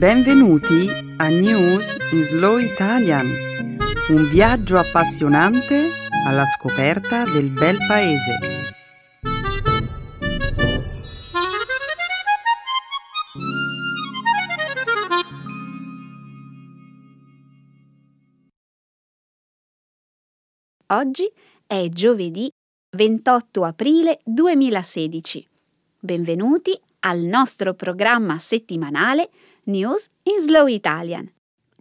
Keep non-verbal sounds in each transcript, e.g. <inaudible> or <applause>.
Benvenuti a News in Slow Italian, un viaggio appassionante alla scoperta del bel paese. Oggi è giovedì 28 aprile 2016. Benvenuti al nostro programma settimanale News in Slow Italian.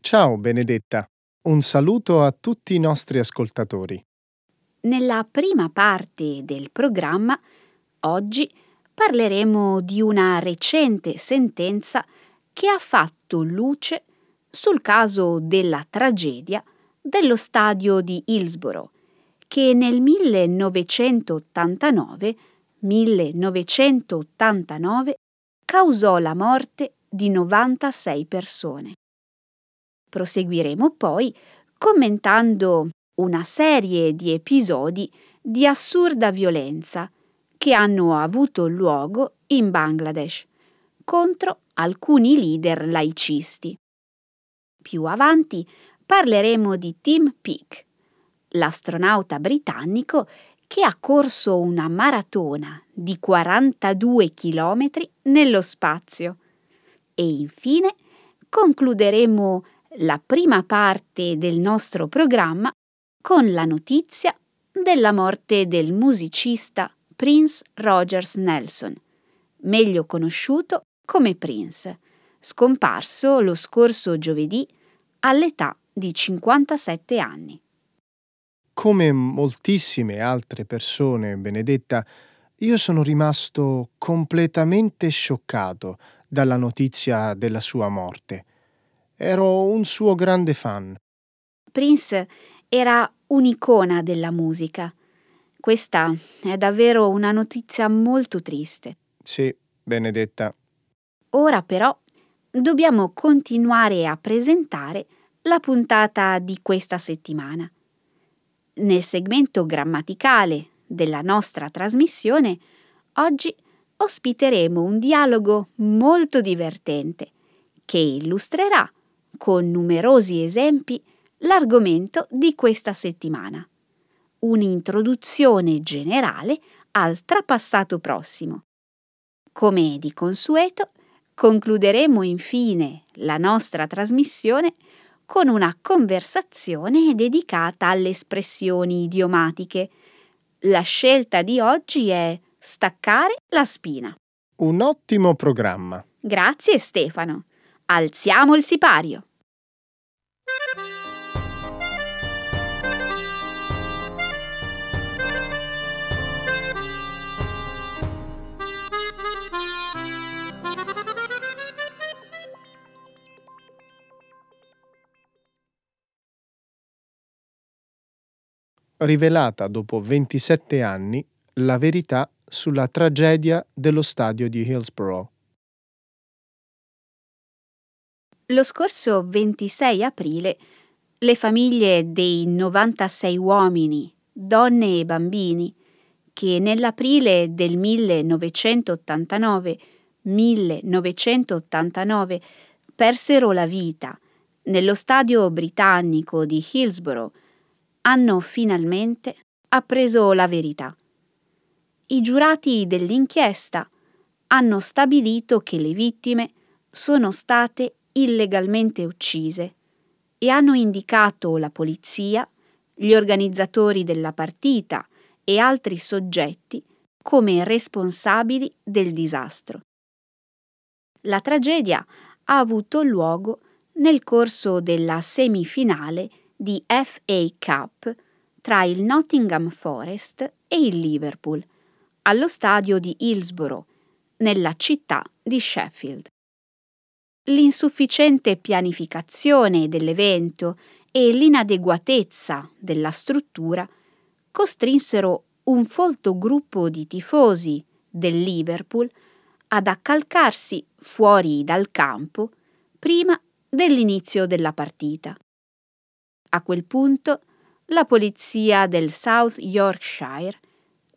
Ciao Benedetta, un saluto a tutti i nostri ascoltatori. Nella prima parte del programma, oggi parleremo di una recente sentenza che ha fatto luce sul caso della tragedia dello stadio di Hillsborough, che nel 1989, 1989 causò la morte di 96 persone. Proseguiremo poi commentando una serie di episodi di assurda violenza che hanno avuto luogo in Bangladesh contro alcuni leader laicisti. Più avanti parleremo di Tim Peake, l'astronauta britannico che ha corso una maratona di 42 km nello spazio. E infine concluderemo la prima parte del nostro programma con la notizia della morte del musicista Prince Rogers Nelson, meglio conosciuto come Prince, scomparso lo scorso giovedì all'età di 57 anni. Come moltissime altre persone, Benedetta, io sono rimasto completamente scioccato dalla notizia della sua morte. Ero un suo grande fan. Prince era un'icona della musica. Questa è davvero una notizia molto triste. Sì, Benedetta. Ora però dobbiamo continuare a presentare la puntata di questa settimana. Nel segmento grammaticale della nostra trasmissione, oggi ospiteremo un dialogo molto divertente che illustrerà con numerosi esempi l'argomento di questa settimana. Un'introduzione generale al trapassato prossimo. Come di consueto, concluderemo infine la nostra trasmissione con una conversazione dedicata alle espressioni idiomatiche. La scelta di oggi è staccare la spina. Un ottimo programma. Grazie Stefano. Alziamo il sipario. rivelata dopo 27 anni la verità sulla tragedia dello stadio di Hillsborough. Lo scorso 26 aprile le famiglie dei 96 uomini, donne e bambini che nell'aprile del 1989 1989 persero la vita nello stadio britannico di Hillsborough hanno finalmente appreso la verità. I giurati dell'inchiesta hanno stabilito che le vittime sono state illegalmente uccise e hanno indicato la polizia, gli organizzatori della partita e altri soggetti come responsabili del disastro. La tragedia ha avuto luogo nel corso della semifinale di FA Cup tra il Nottingham Forest e il Liverpool, allo stadio di Hillsborough, nella città di Sheffield. L'insufficiente pianificazione dell'evento e l'inadeguatezza della struttura costrinsero un folto gruppo di tifosi del Liverpool ad accalcarsi fuori dal campo prima dell'inizio della partita. A quel punto la polizia del South Yorkshire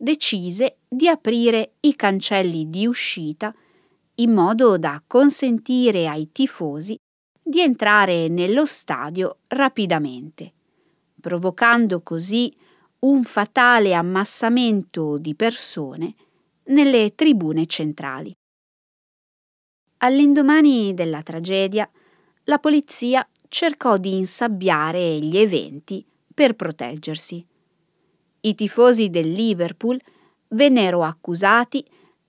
decise di aprire i cancelli di uscita in modo da consentire ai tifosi di entrare nello stadio rapidamente, provocando così un fatale ammassamento di persone nelle tribune centrali. All'indomani della tragedia, la polizia cercò di insabbiare gli eventi per proteggersi. I tifosi del Liverpool vennero accusati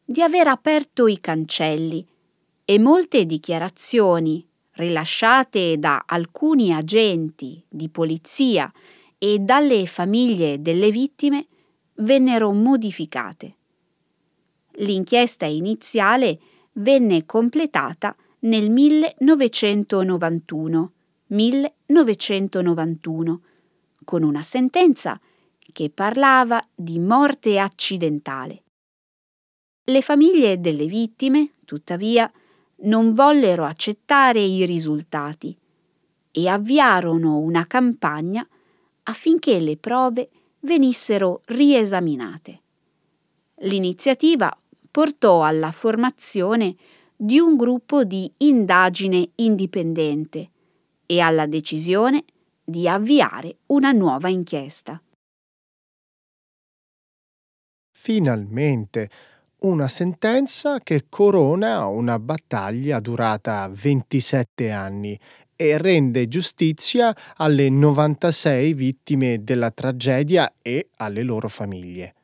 di aver aperto i cancelli e molte dichiarazioni rilasciate da alcuni agenti di polizia e dalle famiglie delle vittime vennero modificate. L'inchiesta iniziale venne completata nel 1991, 1991 con una sentenza che parlava di morte accidentale. Le famiglie delle vittime, tuttavia, non vollero accettare i risultati e avviarono una campagna affinché le prove venissero riesaminate. L'iniziativa portò alla formazione di un gruppo di indagine indipendente e alla decisione di avviare una nuova inchiesta. Finalmente una sentenza che corona una battaglia durata 27 anni e rende giustizia alle 96 vittime della tragedia e alle loro famiglie.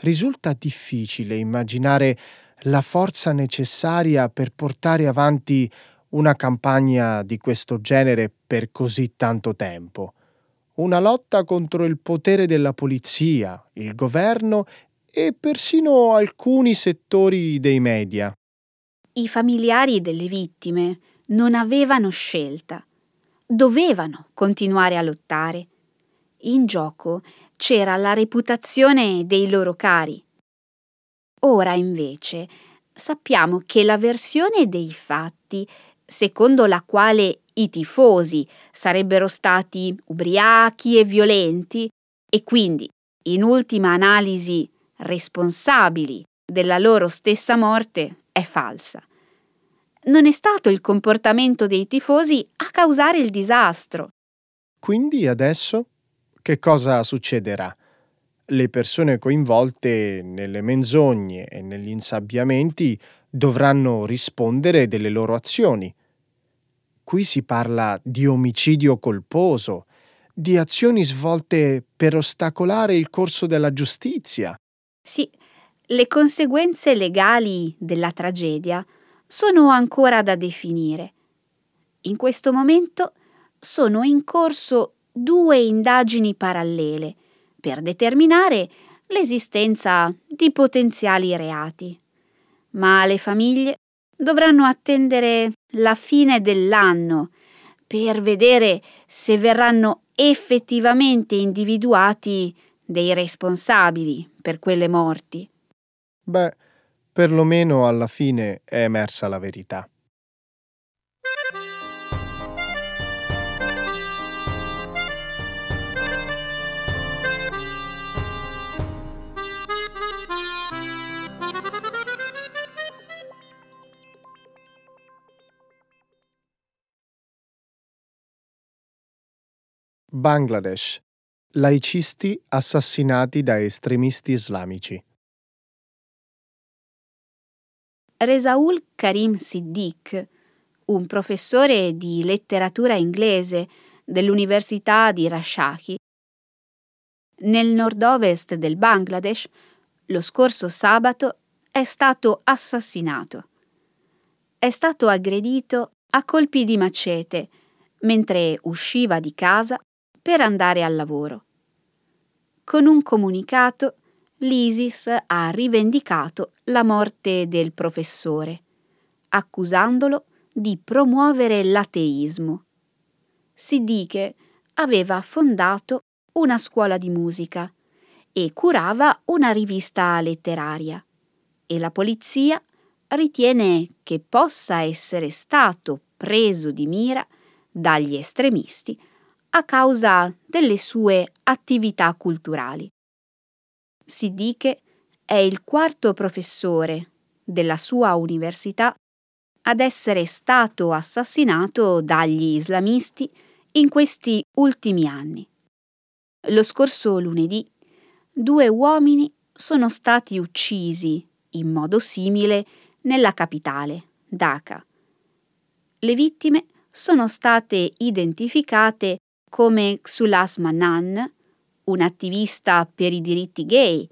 Risulta difficile immaginare la forza necessaria per portare avanti una campagna di questo genere per così tanto tempo. Una lotta contro il potere della polizia, il governo e persino alcuni settori dei media. I familiari delle vittime non avevano scelta. Dovevano continuare a lottare. In gioco c'era la reputazione dei loro cari. Ora invece sappiamo che la versione dei fatti, secondo la quale i tifosi sarebbero stati ubriachi e violenti e quindi, in ultima analisi, responsabili della loro stessa morte, è falsa non è stato il comportamento dei tifosi a causare il disastro. Quindi adesso che cosa succederà? Le persone coinvolte nelle menzogne e negli insabbiamenti dovranno rispondere delle loro azioni. Qui si parla di omicidio colposo, di azioni svolte per ostacolare il corso della giustizia. Sì, le conseguenze legali della tragedia sono ancora da definire. In questo momento sono in corso due indagini parallele per determinare l'esistenza di potenziali reati. Ma le famiglie dovranno attendere la fine dell'anno per vedere se verranno effettivamente individuati dei responsabili per quelle morti. Beh, perlomeno alla fine è emersa la verità. Bangladesh. Laicisti assassinati da estremisti islamici. Resaul Karim Siddiq, un professore di letteratura inglese dell'Università di Rajshahi, nel nord-ovest del Bangladesh, lo scorso sabato è stato assassinato. È stato aggredito a colpi di macete mentre usciva di casa per andare al lavoro. Con un comunicato, l'ISIS ha rivendicato la morte del professore, accusandolo di promuovere l'ateismo. Siddique aveva fondato una scuola di musica e curava una rivista letteraria e la polizia ritiene che possa essere stato preso di mira dagli estremisti a causa delle sue attività culturali. Siddique è il quarto professore della sua università ad essere stato assassinato dagli islamisti in questi ultimi anni. Lo scorso lunedì due uomini sono stati uccisi in modo simile nella capitale, Dhaka. Le vittime sono state identificate come Xulas Manan, un attivista per i diritti gay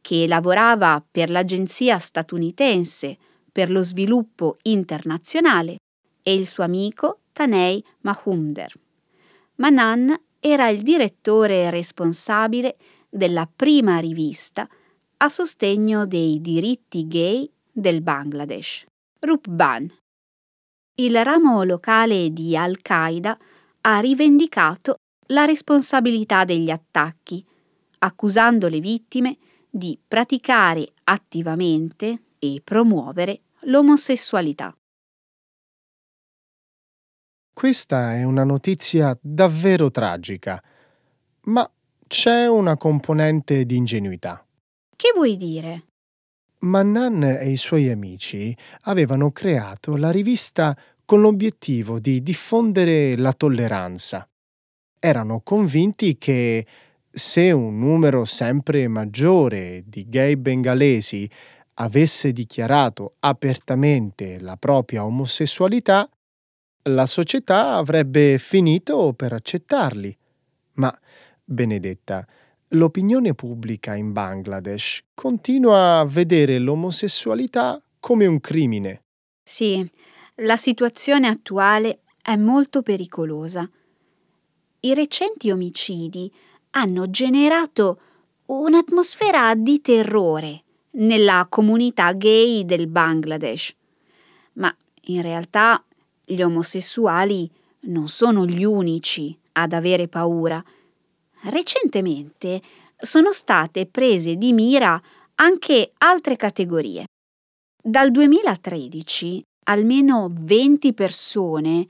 che lavorava per l'agenzia statunitense per lo sviluppo internazionale, e il suo amico Tanei Mahumder. Manan era il direttore responsabile della prima rivista a sostegno dei diritti gay del Bangladesh, Rupban. Il ramo locale di Al-Qaeda ha rivendicato la responsabilità degli attacchi, accusando le vittime di praticare attivamente e promuovere l'omosessualità. Questa è una notizia davvero tragica, ma c'è una componente di ingenuità. Che vuoi dire? Mannan e i suoi amici avevano creato la rivista con l'obiettivo di diffondere la tolleranza. Erano convinti che se un numero sempre maggiore di gay bengalesi avesse dichiarato apertamente la propria omosessualità, la società avrebbe finito per accettarli. Ma, Benedetta, l'opinione pubblica in Bangladesh continua a vedere l'omosessualità come un crimine. Sì, la situazione attuale è molto pericolosa. I recenti omicidi hanno generato un'atmosfera di terrore nella comunità gay del Bangladesh. Ma in realtà gli omosessuali non sono gli unici ad avere paura. Recentemente sono state prese di mira anche altre categorie. Dal 2013 almeno 20 persone,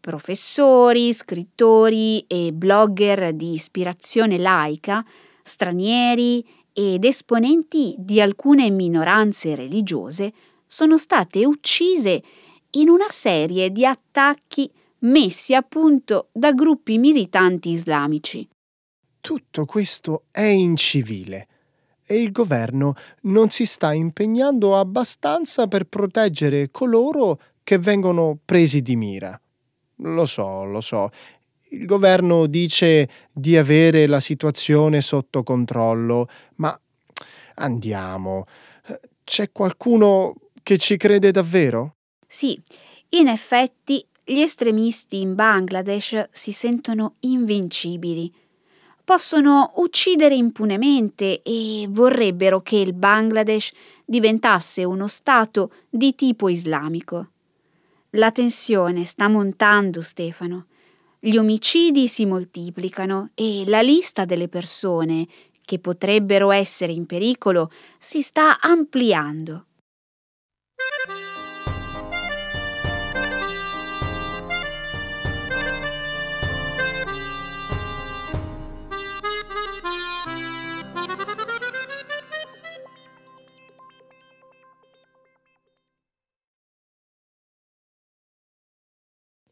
professori, scrittori e blogger di ispirazione laica, stranieri ed esponenti di alcune minoranze religiose sono state uccise in una serie di attacchi messi a punto da gruppi militanti islamici. Tutto questo è incivile e il governo non si sta impegnando abbastanza per proteggere coloro che vengono presi di mira. Lo so, lo so. Il governo dice di avere la situazione sotto controllo, ma andiamo. C'è qualcuno che ci crede davvero? Sì, in effetti gli estremisti in Bangladesh si sentono invincibili. Possono uccidere impunemente e vorrebbero che il Bangladesh diventasse uno Stato di tipo islamico. La tensione sta montando, Stefano. Gli omicidi si moltiplicano e la lista delle persone che potrebbero essere in pericolo si sta ampliando.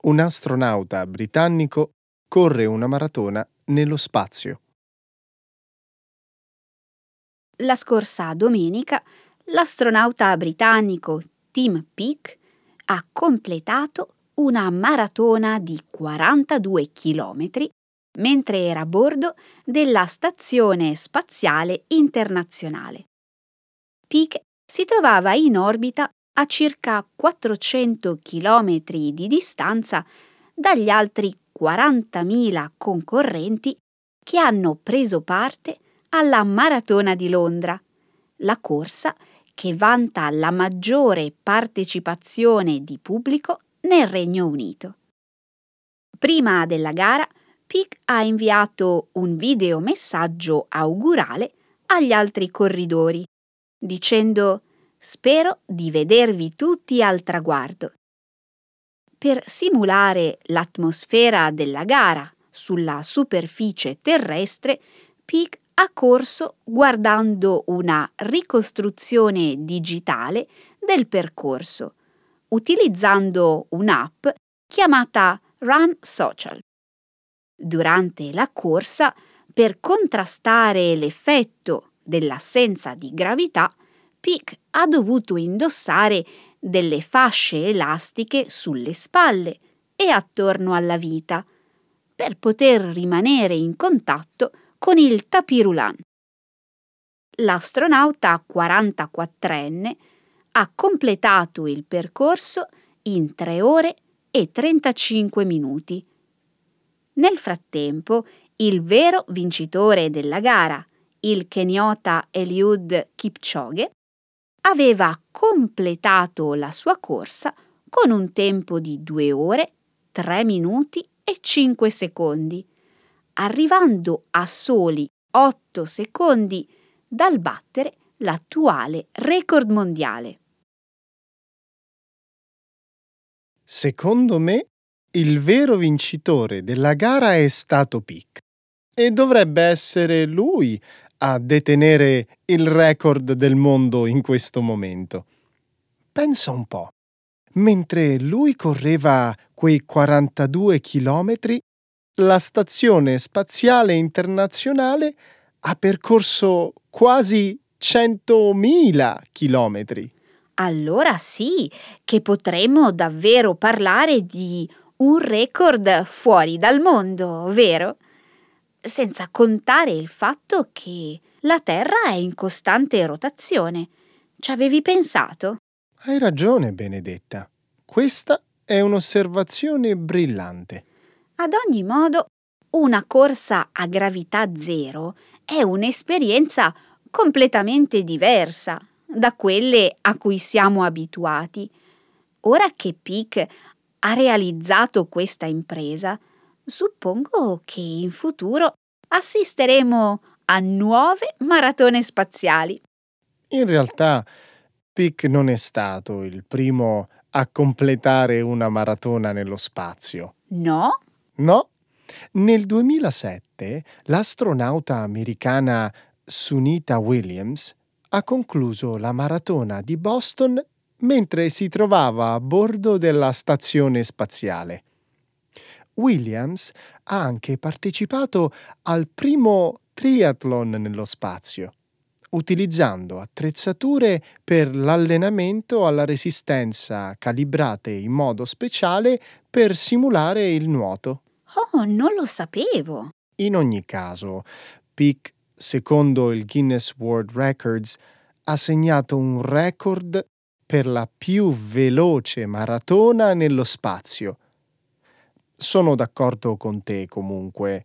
Un astronauta britannico corre una maratona nello spazio. La scorsa domenica l'astronauta britannico Tim Peake ha completato una maratona di 42 km mentre era a bordo della Stazione Spaziale Internazionale. Peake si trovava in orbita a circa 400 km di distanza dagli altri 40.000 concorrenti che hanno preso parte alla Maratona di Londra, la corsa che vanta la maggiore partecipazione di pubblico nel Regno Unito. Prima della gara, Pic ha inviato un videomessaggio augurale agli altri corridori, dicendo Spero di vedervi tutti al traguardo. Per simulare l'atmosfera della gara sulla superficie terrestre, Peak ha corso guardando una ricostruzione digitale del percorso, utilizzando un'app chiamata Run Social. Durante la corsa, per contrastare l'effetto dell'assenza di gravità, Pic ha dovuto indossare delle fasce elastiche sulle spalle e attorno alla vita per poter rimanere in contatto con il tapirulan. L'astronauta 44enne ha completato il percorso in 3 ore e 35 minuti. Nel frattempo, il vero vincitore della gara, il keniota Eliud Kipchoge, aveva completato la sua corsa con un tempo di 2 ore, 3 minuti e 5 secondi, arrivando a soli 8 secondi dal battere l'attuale record mondiale. Secondo me, il vero vincitore della gara è stato Pic e dovrebbe essere lui a detenere il record del mondo in questo momento. Pensa un po'. Mentre lui correva quei 42 chilometri, la Stazione Spaziale Internazionale ha percorso quasi 100.000 chilometri. Allora sì, che potremmo davvero parlare di un record fuori dal mondo, vero? Senza contare il fatto che la Terra è in costante rotazione. Ci avevi pensato? Hai ragione, Benedetta. Questa è un'osservazione brillante. Ad ogni modo, una corsa a gravità zero è un'esperienza completamente diversa da quelle a cui siamo abituati. Ora che Pic ha realizzato questa impresa, suppongo che in futuro assisteremo a nuove maratone spaziali. In realtà, Pic non è stato il primo a completare una maratona nello spazio. No? No. Nel 2007 l'astronauta americana Sunita Williams ha concluso la maratona di Boston mentre si trovava a bordo della stazione spaziale. Williams ha anche partecipato al primo triathlon nello spazio, utilizzando attrezzature per l'allenamento alla resistenza calibrate in modo speciale per simulare il nuoto. Oh, non lo sapevo. In ogni caso, Peak secondo il Guinness World Records, ha segnato un record per la più veloce maratona nello spazio. Sono d'accordo con te comunque.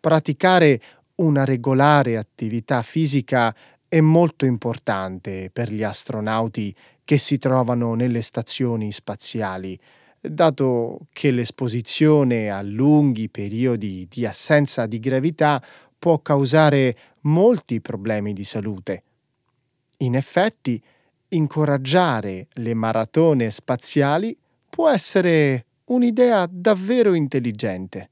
Praticare una regolare attività fisica è molto importante per gli astronauti che si trovano nelle stazioni spaziali, dato che l'esposizione a lunghi periodi di assenza di gravità può causare molti problemi di salute. In effetti, incoraggiare le maratone spaziali può essere un'idea davvero intelligente.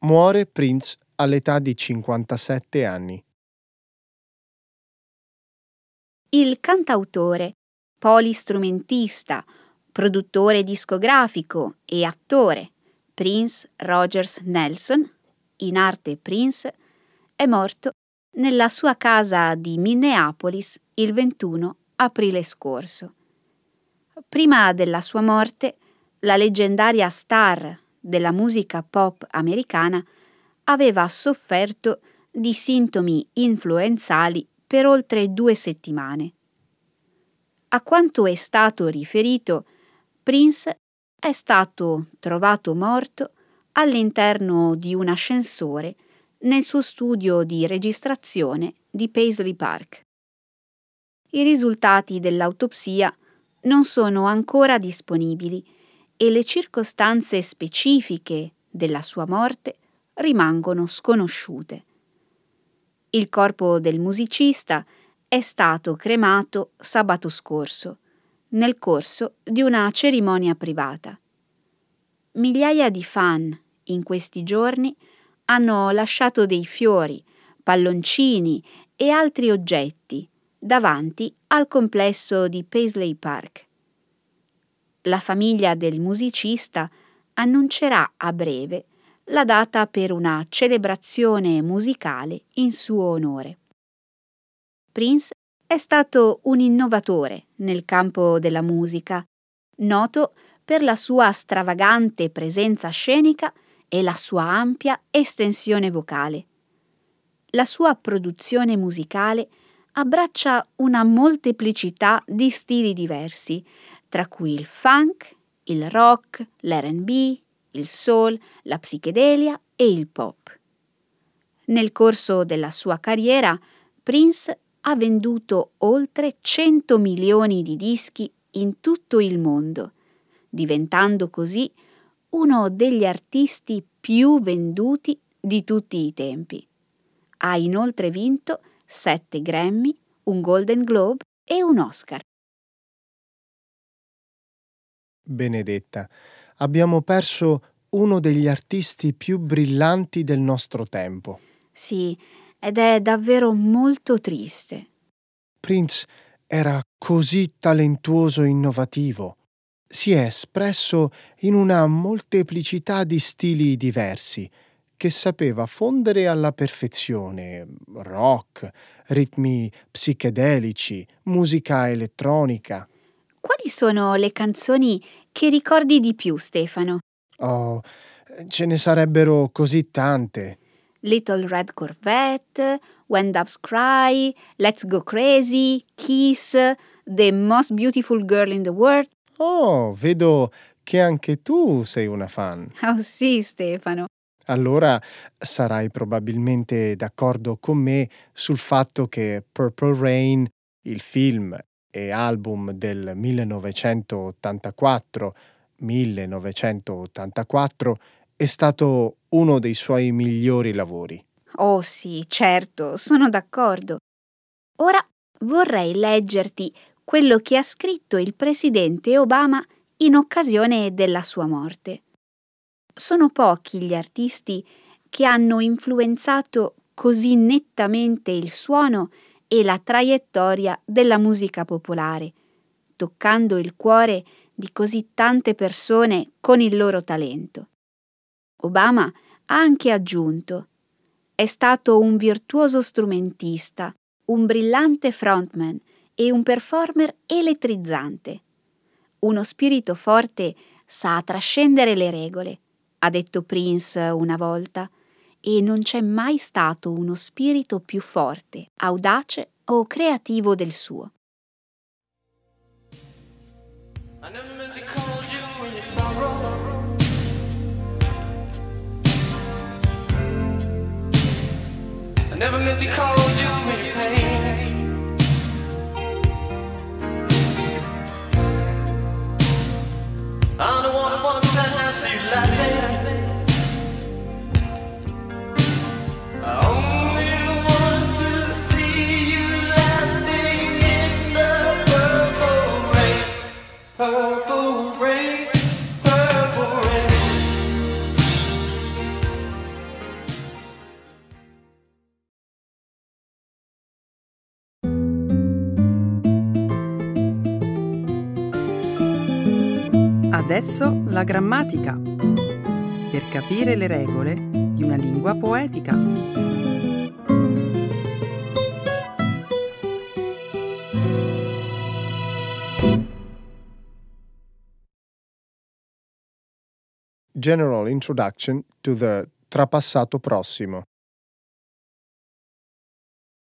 Muore Prince all'età di 57 anni. Il cantautore, polistrumentista, produttore discografico e attore Prince Rogers Nelson, in arte Prince, è morto nella sua casa di Minneapolis il 21 aprile scorso. Prima della sua morte, la leggendaria star della musica pop americana aveva sofferto di sintomi influenzali per oltre due settimane. A quanto è stato riferito, Prince è stato trovato morto all'interno di un ascensore nel suo studio di registrazione di Paisley Park. I risultati dell'autopsia non sono ancora disponibili e le circostanze specifiche della sua morte rimangono sconosciute. Il corpo del musicista è stato cremato sabato scorso, nel corso di una cerimonia privata. Migliaia di fan in questi giorni hanno lasciato dei fiori, palloncini e altri oggetti davanti al complesso di Paisley Park. La famiglia del musicista annuncerà a breve la data per una celebrazione musicale in suo onore. Prince è stato un innovatore nel campo della musica, noto per la sua stravagante presenza scenica e la sua ampia estensione vocale. La sua produzione musicale abbraccia una molteplicità di stili diversi, tra cui il funk, il rock, l'RB, il soul, la psichedelia e il pop. Nel corso della sua carriera, Prince ha venduto oltre 100 milioni di dischi in tutto il mondo, diventando così uno degli artisti più venduti di tutti i tempi. Ha inoltre vinto 7 Grammy, un Golden Globe e un Oscar. Benedetta, abbiamo perso uno degli artisti più brillanti del nostro tempo. Sì, ed è davvero molto triste. Prince era così talentuoso e innovativo. Si è espresso in una molteplicità di stili diversi, che sapeva fondere alla perfezione rock, ritmi psichedelici, musica elettronica. Quali sono le canzoni che ricordi di più, Stefano? Oh, ce ne sarebbero così tante. Little Red Corvette, When Doves Cry, Let's Go Crazy, Kiss, The Most Beautiful Girl in the World. Oh, vedo che anche tu sei una fan. <laughs> Oh sì, Stefano. Allora sarai probabilmente d'accordo con me sul fatto che Purple Rain, il film e album del 1984, 1984, è stato uno dei suoi migliori lavori. Oh sì, certo, sono d'accordo. Ora vorrei leggerti quello che ha scritto il presidente Obama in occasione della sua morte. Sono pochi gli artisti che hanno influenzato così nettamente il suono e la traiettoria della musica popolare, toccando il cuore di così tante persone con il loro talento. Obama ha anche aggiunto è stato un virtuoso strumentista, un brillante frontman e un performer elettrizzante. Uno spirito forte sa trascendere le regole, ha detto Prince una volta, e non c'è mai stato uno spirito più forte, audace o creativo del suo. I never meant to call you in your never meant to call you in your pain. I'm the Adesso la grammatica. Per capire le regole di una lingua poetica. General Introduction to the Trapassato prossimo.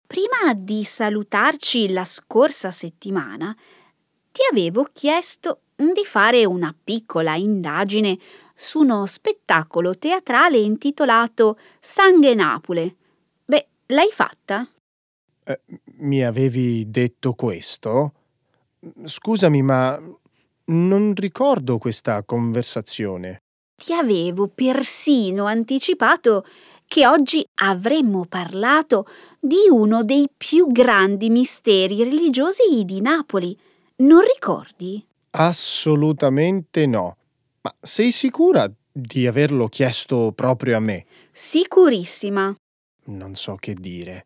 Prima di salutarci la scorsa settimana, ti avevo chiesto di fare una piccola indagine su uno spettacolo teatrale intitolato Sangue Napole. Beh, l'hai fatta? Eh, mi avevi detto questo? Scusami, ma non ricordo questa conversazione. ti avevo persino anticipato che oggi avremmo parlato di uno dei più grandi misteri religiosi di Napoli. Non ricordi? Assolutamente no. Ma sei sicura di averlo chiesto proprio a me? Sicurissima. Non so che dire.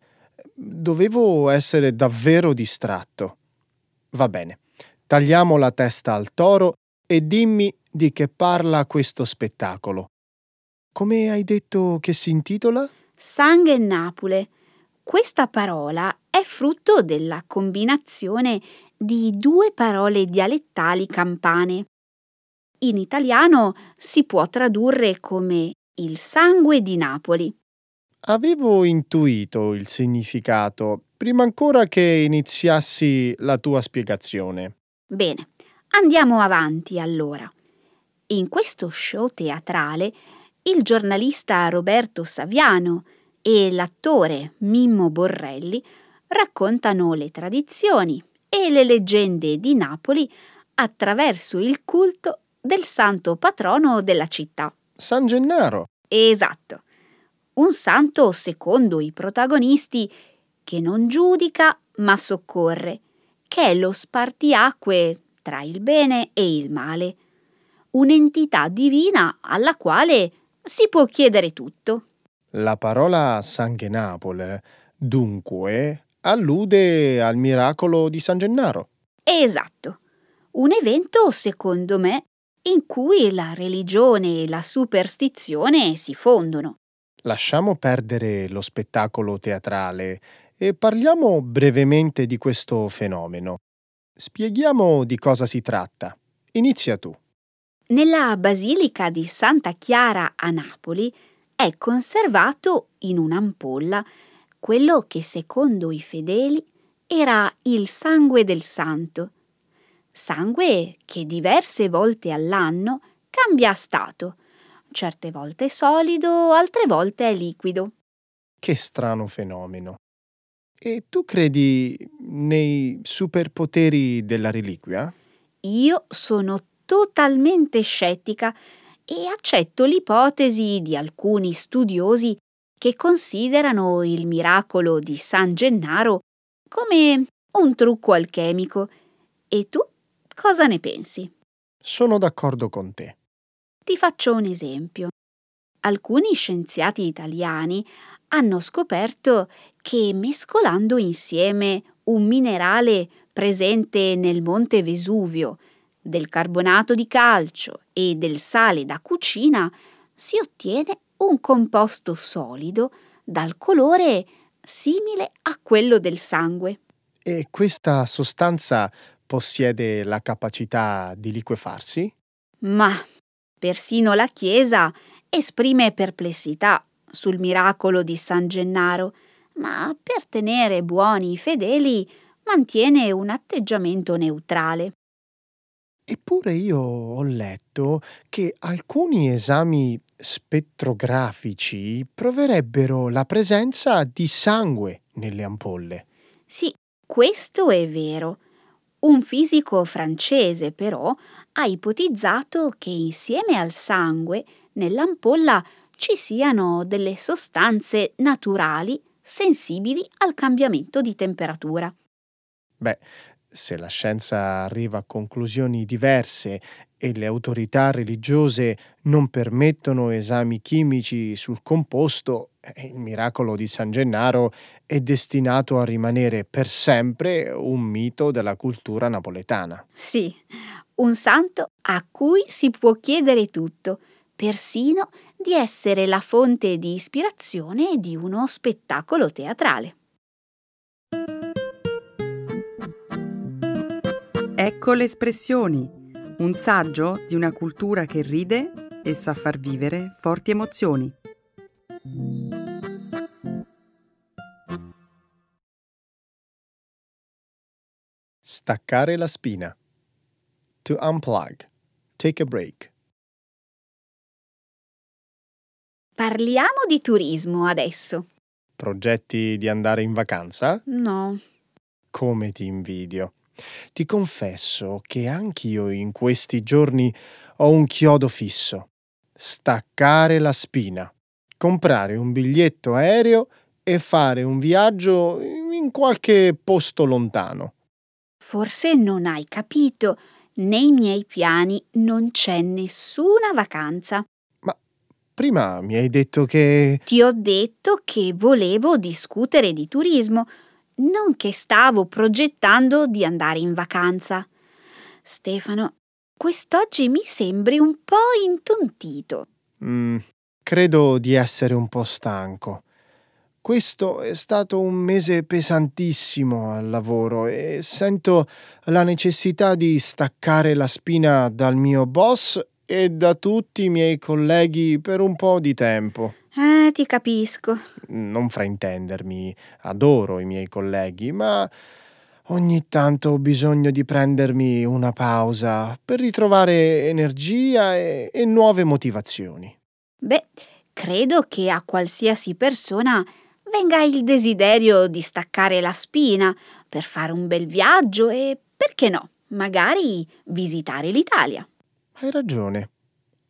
Dovevo essere davvero distratto. Va bene, tagliamo la testa al toro e dimmi di che parla questo spettacolo. Come hai detto che si intitola? Sangue e Napole. Questa parola è frutto della combinazione di due parole dialettali campane. In italiano si può tradurre come il sangue di Napoli. Avevo intuito il significato prima ancora che iniziassi la tua spiegazione. Bene, andiamo avanti allora. In questo show teatrale il giornalista Roberto Saviano e l'attore Mimmo Borrelli raccontano le tradizioni e le leggende di Napoli attraverso il culto del santo patrono della città. San Gennaro. Esatto. Un santo, secondo i protagonisti, che non giudica ma soccorre, che è lo spartiacque tra il bene e il male, un'entità divina alla quale si può chiedere tutto. La parola Sanghenapole, dunque, allude al miracolo di San Gennaro. Esatto. Un evento, secondo me, in cui la religione e la superstizione si fondono. Lasciamo perdere lo spettacolo teatrale e parliamo brevemente di questo fenomeno. Spieghiamo di cosa si tratta. Inizia tu. Nella Basilica di Santa Chiara a Napoli è conservato in un'ampolla quello che secondo i fedeli era il sangue del santo, sangue che diverse volte all'anno cambia stato, certe volte solido, altre volte è liquido. Che strano fenomeno. E tu credi nei superpoteri della reliquia? Io sono totalmente scettica e accetto l'ipotesi di alcuni studiosi che considerano il miracolo di San Gennaro come un trucco alchemico. E tu cosa ne pensi? Sono d'accordo con te. Ti faccio un esempio. Alcuni scienziati italiani hanno scoperto che mescolando insieme un minerale presente nel monte Vesuvio del carbonato di calcio e del sale da cucina si ottiene un composto solido dal colore simile a quello del sangue. E questa sostanza possiede la capacità di liquefarsi? Ma persino la Chiesa esprime perplessità sul miracolo di San Gennaro, ma per tenere buoni i fedeli mantiene un atteggiamento neutrale. Eppure io ho letto che alcuni esami spettrografici proverebbero la presenza di sangue nelle ampolle. Sì, questo è vero. Un fisico francese, però, ha ipotizzato che insieme al sangue nell'ampolla ci siano delle sostanze naturali sensibili al cambiamento di temperatura. Beh, se la scienza arriva a conclusioni diverse e le autorità religiose non permettono esami chimici sul composto, eh, il miracolo di San Gennaro è destinato a rimanere per sempre un mito della cultura napoletana. Sì, un santo a cui si può chiedere tutto, persino di essere la fonte di ispirazione di uno spettacolo teatrale. Ecco le espressioni, un saggio di una cultura che ride e sa far vivere forti emozioni. Staccare la spina. To unplug. Take a break. Parliamo di turismo adesso. Progetti di andare in vacanza? No. Come ti invidio. Ti confesso che anch'io in questi giorni ho un chiodo fisso. Staccare la spina. Comprare un biglietto aereo e fare un viaggio in qualche posto lontano. Forse non hai capito. Nei miei piani non c'è nessuna vacanza. Prima mi hai detto che... Ti ho detto che volevo discutere di turismo, non che stavo progettando di andare in vacanza. Stefano, quest'oggi mi sembri un po' intontito. Mm, credo di essere un po' stanco. Questo è stato un mese pesantissimo al lavoro e sento la necessità di staccare la spina dal mio boss e da tutti i miei colleghi per un po' di tempo. Eh, ti capisco. Non fraintendermi, adoro i miei colleghi, ma ogni tanto ho bisogno di prendermi una pausa per ritrovare energia e, e nuove motivazioni. Beh, credo che a qualsiasi persona venga il desiderio di staccare la spina per fare un bel viaggio e, perché no, magari visitare l'Italia. Hai ragione.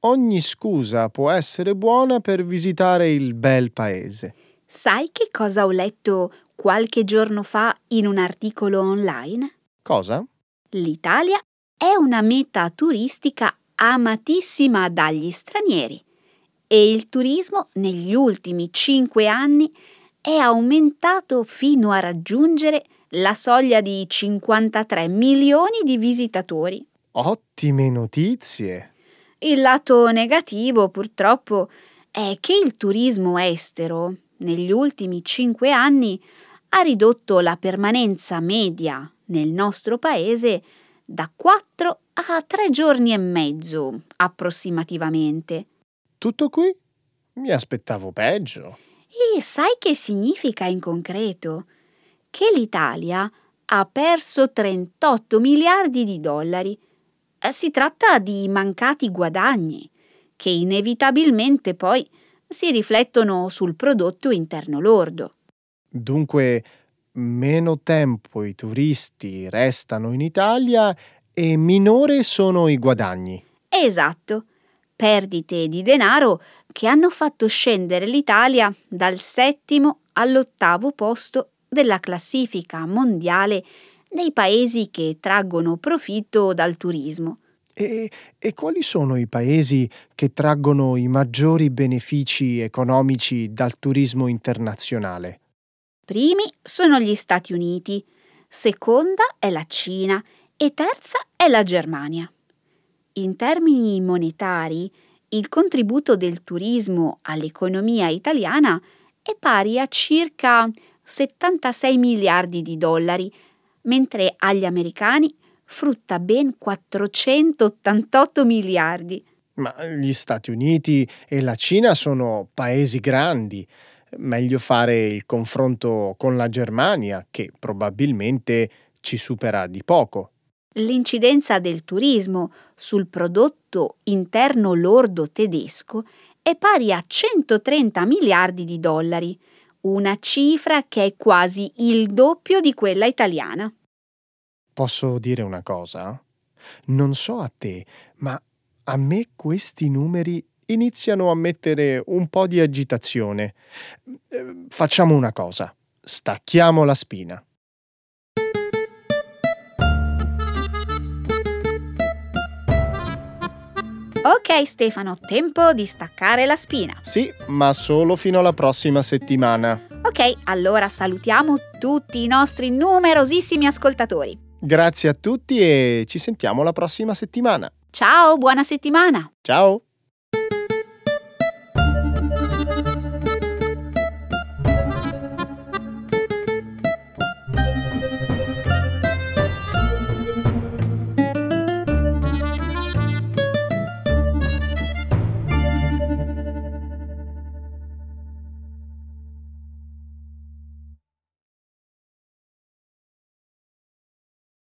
Ogni scusa può essere buona per visitare il bel paese. Sai che cosa ho letto qualche giorno fa in un articolo online? Cosa? L'Italia è una meta turistica amatissima dagli stranieri e il turismo negli ultimi cinque anni è aumentato fino a raggiungere la soglia di 53 milioni di visitatori. Ottime notizie. Il lato negativo, purtroppo, è che il turismo estero negli ultimi cinque anni ha ridotto la permanenza media nel nostro paese da 4 a 3 giorni e mezzo approssimativamente. Tutto qui? Mi aspettavo peggio. E sai che significa in concreto? Che l'Italia ha perso 38 miliardi di dollari si tratta di mancati guadagni che inevitabilmente poi si riflettono sul prodotto interno lordo. Dunque, meno tempo i turisti restano in Italia e minore sono i guadagni. Esatto, perdite di denaro che hanno fatto scendere l'Italia dal settimo all'ottavo posto della classifica mondiale dei paesi che traggono profitto dal turismo. E, e, quali sono i paesi che traggono i maggiori benefici economici dal turismo internazionale? Primi sono gli Stati Uniti, seconda è la Cina e terza è la Germania. In termini monetari, il contributo del turismo all'economia italiana è pari a circa 76 miliardi di dollari, mentre agli americani frutta ben 488 miliardi. Ma gli Stati Uniti e la Cina sono paesi grandi. Meglio fare il confronto con la Germania, che probabilmente ci supera di poco. L'incidenza del turismo sul prodotto interno lordo tedesco è pari a 130 miliardi di dollari, una cifra che è quasi il doppio di quella italiana. Posso dire una cosa? Non so a te, ma a me questi numeri iniziano a mettere un po' di agitazione. Eh, facciamo una cosa, stacchiamo la spina. Ok Stefano, tempo di staccare la spina. Sì, ma solo fino alla prossima settimana. Ok, allora salutiamo tutti i nostri numerosissimi ascoltatori. Grazie a tutti e ci sentiamo la prossima settimana. Ciao, buona settimana. Ciao.